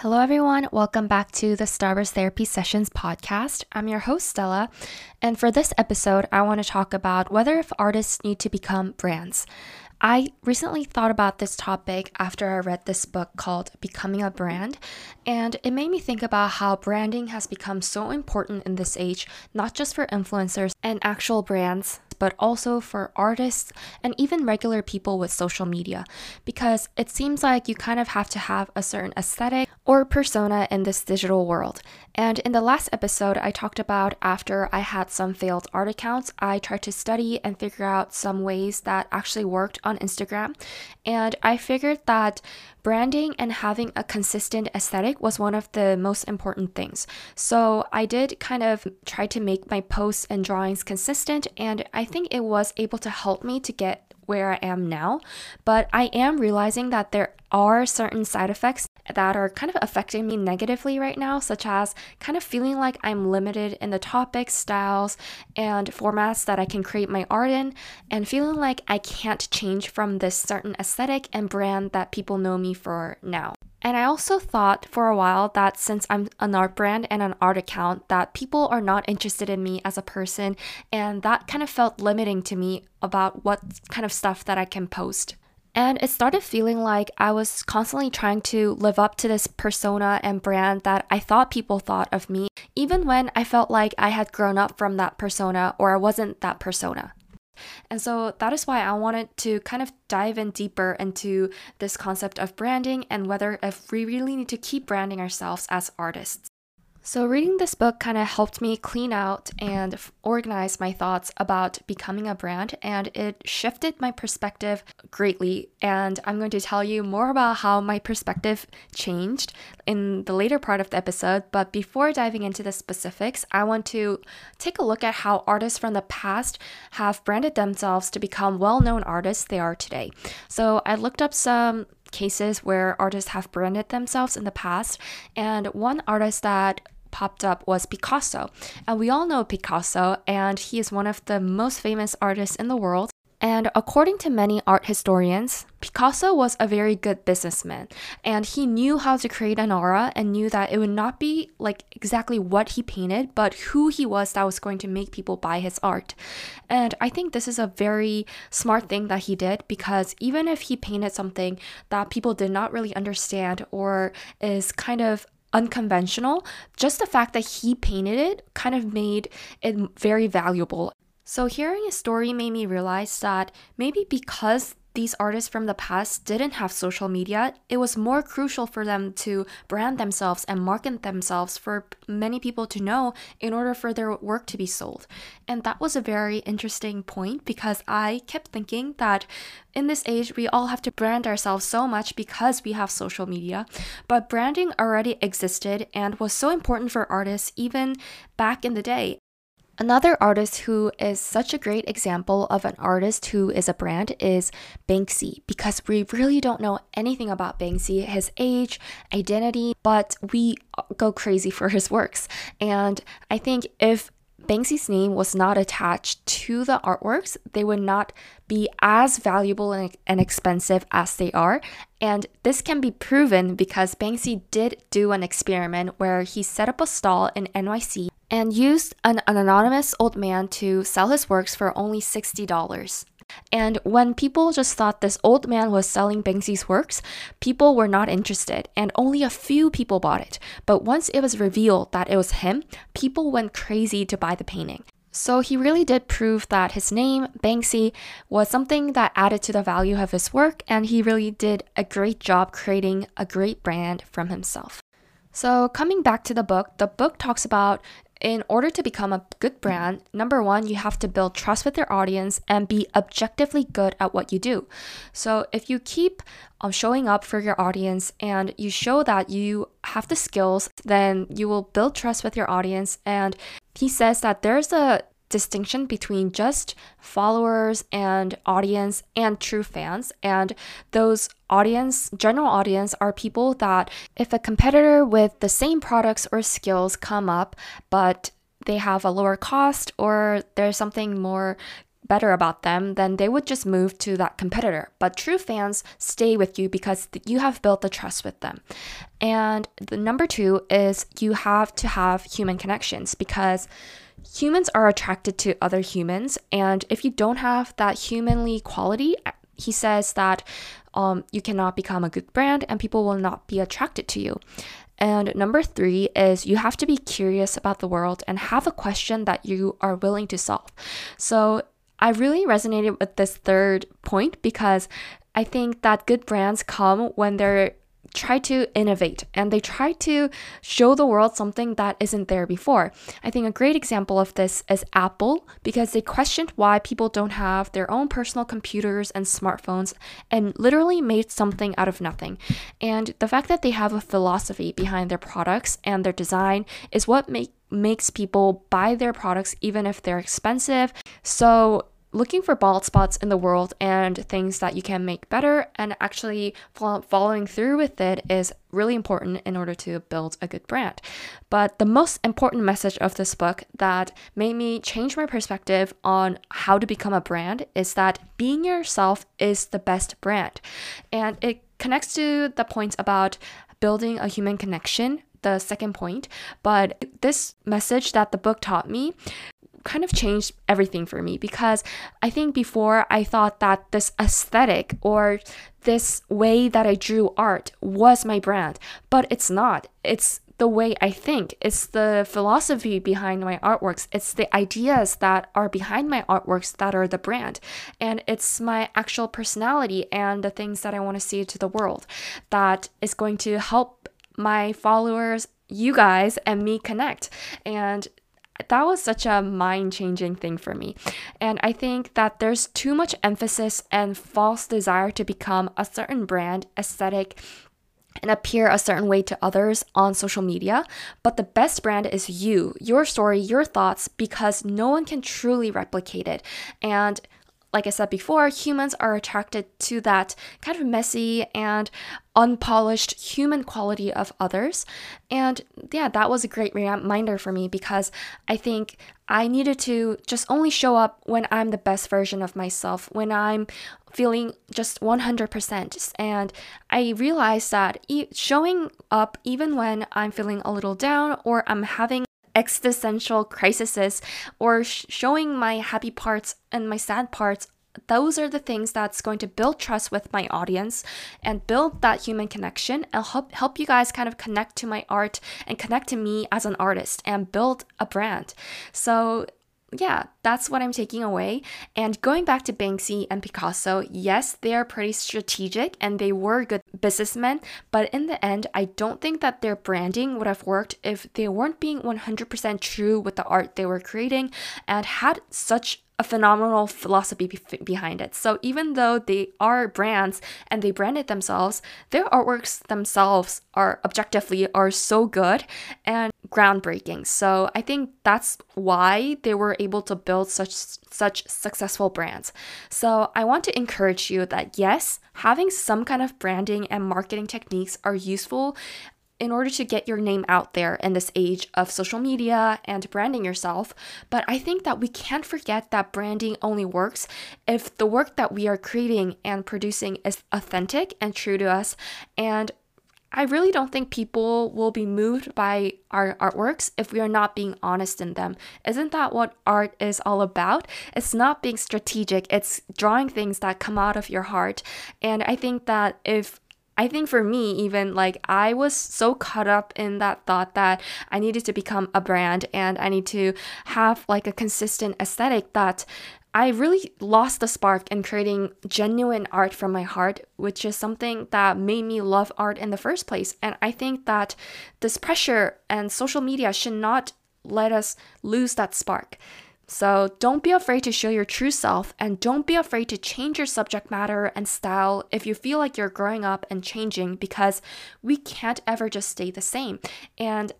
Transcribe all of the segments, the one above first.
Hello, everyone. Welcome back to the Starburstherapy Sessions podcast. I'm your host, Stella. And for this episode, I want to talk about whether if artists need to become brands. I recently thought about this topic after I read this book called Becoming a Brand, and it made me think about how branding has become so important in this age, not just for influencers and actual brands, but also for artists and even regular people with social media, because it seems like you kind of have to have a certain aesthetic or persona in this digital world. And in the last episode, I talked about after I had some failed art accounts, I tried to study and figure out some ways that actually worked on Instagram. And I figured that branding and having a consistent aesthetic was one of the most important things. So I did kind of try to make my posts and drawings consistent, and I think it was able to help me to get where I am now. But I am realizing that there are certain side effects that are kind of affecting me negatively right now, such as kind of feeling like I'm limited in the topics, styles, and formats that I can create my art in, and feeling like I can't change from this certain aesthetic and brand that people know me for now. And I also thought for a while that since I'm an art brand and an art account, that people are not interested in me as a person, and that kind of felt limiting to me about what kind of stuff that I can post. And it started feeling like I was constantly trying to live up to this persona and brand that I thought people thought of me, even when I felt like I had grown up from that persona or I wasn't that persona. And so that is why I wanted to kind of dive in deeper into this concept of branding and whether if we really need to keep branding ourselves as artists. So, reading this book kind of helped me clean out and organize my thoughts about becoming a brand, and it shifted my perspective greatly. And I'm going to tell you more about how my perspective changed in the later part of the episode. But before diving into the specifics, I want to take a look at how artists from the past have branded themselves to become well known artists they are today. So, I looked up some cases where artists have branded themselves in the past. And one artist that popped up was Picasso. And we all know Picasso, and he is one of the most famous artists in the world. And according to many art historians, Picasso was a very good businessman and he knew how to create an aura and knew that it would not be like exactly what he painted, but who he was that was going to make people buy his art. And I think this is a very smart thing that he did because even if he painted something that people did not really understand or is kind of unconventional, just the fact that he painted it kind of made it very valuable. So, hearing his story made me realize that maybe because these artists from the past didn't have social media, it was more crucial for them to brand themselves and market themselves for many people to know in order for their work to be sold. And that was a very interesting point because I kept thinking that in this age, we all have to brand ourselves so much because we have social media. But branding already existed and was so important for artists even back in the day. Another artist who is such a great example of an artist who is a brand is Banksy because we really don't know anything about Banksy, his age, identity, but we go crazy for his works. And I think if Banksy's name was not attached to the artworks, they would not be as valuable and, expensive as they are. And this can be proven because Banksy did do an experiment where he set up a stall in NYC and used an, an anonymous old man to sell his works for only $60. And when people just thought this old man was selling Banksy's works, people were not interested, and only a few people bought it. But once it was revealed that it was him, people went crazy to buy the painting. So he really did prove that his name, Banksy, was something that added to the value of his work, and he really did a great job creating a great brand from himself. So, coming back to the book, the book talks about in order to become a good brand, number one, you have to build trust with your audience and be objectively good at what you do. So if you keep um, showing up for your audience and you show that you have the skills, then you will build trust with your audience. And he says that there's a distinction between just followers and audience and true fans. And those audience, general audience, are people that if a competitor with the same products or skills come up, but they have a lower cost or there's something more better about them, then they would just move to that competitor. But true fans stay with you because you have built the trust with them. And the number two is you have to have human connections because humans are attracted to other humans. And if you don't have that humanly quality, he says that um, you cannot become a good brand and people will not be attracted to you. And number three is you have to be curious about the world and have a question that you are willing to solve. So I really resonated with this third point because I think that good brands come when they're try to innovate and they try to show the world something that isn't there before. I think a great example of this is Apple because they questioned why people don't have their own personal computers and smartphones and literally made something out of nothing. And the fact that they have a philosophy behind their products and their design is what make makes people buy their products even if they're expensive. So looking for bald spots in the world and things that you can make better and actually following through with it is really important in order to build a good brand. But the most important message of this book that made me change my perspective on how to become a brand is that being yourself is the best brand. And it connects to the points about building a human connection the second point, but this message that the book taught me kind of changed everything for me because I think before I thought that this aesthetic or this way that I drew art was my brand, but it's not. It's the way I think. It's the philosophy behind my artworks. It's the ideas that are behind my artworks that are the brand. And it's my actual personality and the things that I want to see to the world that is going to help my followers you guys and me connect. And that was such a mind changing thing for me. And I think that there's too much emphasis and false desire to become a certain brand, aesthetic, and appear a certain way to others on social media. But the best brand is you, your story, your thoughts, because no one can truly replicate it. And like I said before, humans are attracted to that kind of messy and unpolished human quality of others. And yeah, that was a great reminder for me because I think I needed to just only show up when I'm the best version of myself, when I'm feeling just 100%. And I realized that showing up even when I'm feeling a little down or I'm having existential crises or sh- showing my happy parts and my sad parts those are the things that's going to build trust with my audience and build that human connection and help help you guys kind of connect to my art and connect to me as an artist and build a brand. So yeah, that's what I'm taking away. And going back to Banksy and Picasso, yes, they are pretty strategic and they were good businessmen, but in the end, I don't think that their branding would have worked if they weren't being 100% true with the art they were creating and had such a phenomenal philosophy be- behind it. So even though they are brands and they branded themselves, their artworks themselves are objectively are so good and groundbreaking. So I think that's why they were able to build such such successful brands. So I want to encourage you that yes, having some kind of branding and marketing techniques are useful in order to get your name out there in this age of social media and branding yourself. But I think that we can't forget that branding only works if the work that we are creating and producing is authentic and true to us. And I really don't think people will be moved by our artworks if we are not being honest in them. Isn't that what art is all about? It's not being strategic, it's drawing things that come out of your heart. And I think that if I think for me, even like I was so caught up in that thought that I needed to become a brand and I need to have like a consistent aesthetic that I really lost the spark in creating genuine art from my heart, which is something that made me love art in the first place. And I think that this pressure and social media should not let us lose that spark. So don't be afraid to show your true self and don't be afraid to change your subject matter and style if you feel like you're growing up and changing because we can't ever just stay the same. And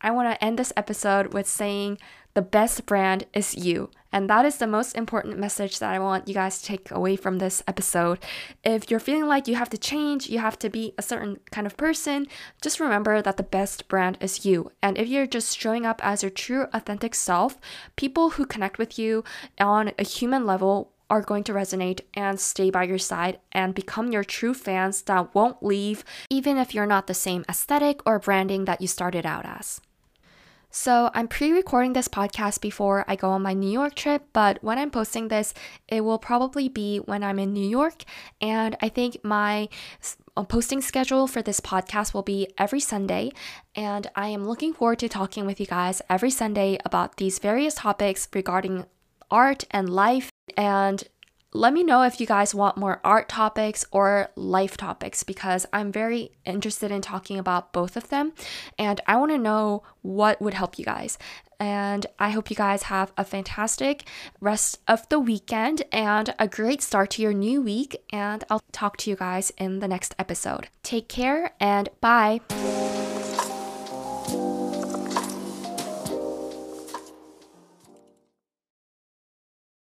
I want to end this episode with saying the best brand is you. And that is the most important message that I want you guys to take away from this episode. If you're feeling like you have to change, you have to be a certain kind of person, just remember that the best brand is you. And if you're just showing up as your true, authentic self, people who connect with you on a human level are going to resonate and stay by your side and become your true fans that won't leave, even if you're not the same aesthetic or branding that you started out as. So, I'm pre recording this podcast before I go on my New York trip, but when I'm posting this, it will probably be when I'm in New York. And I think my uh, posting schedule for this podcast will be every Sunday. And I am looking forward to talking with you guys every Sunday about these various topics regarding art and life. And let me know if you guys want more art topics or life topics because I'm very interested in talking about both of them and I want to know what would help you guys. And I hope you guys have a fantastic rest of the weekend and a great start to your new week. And I'll talk to you guys in the next episode. Take care and bye.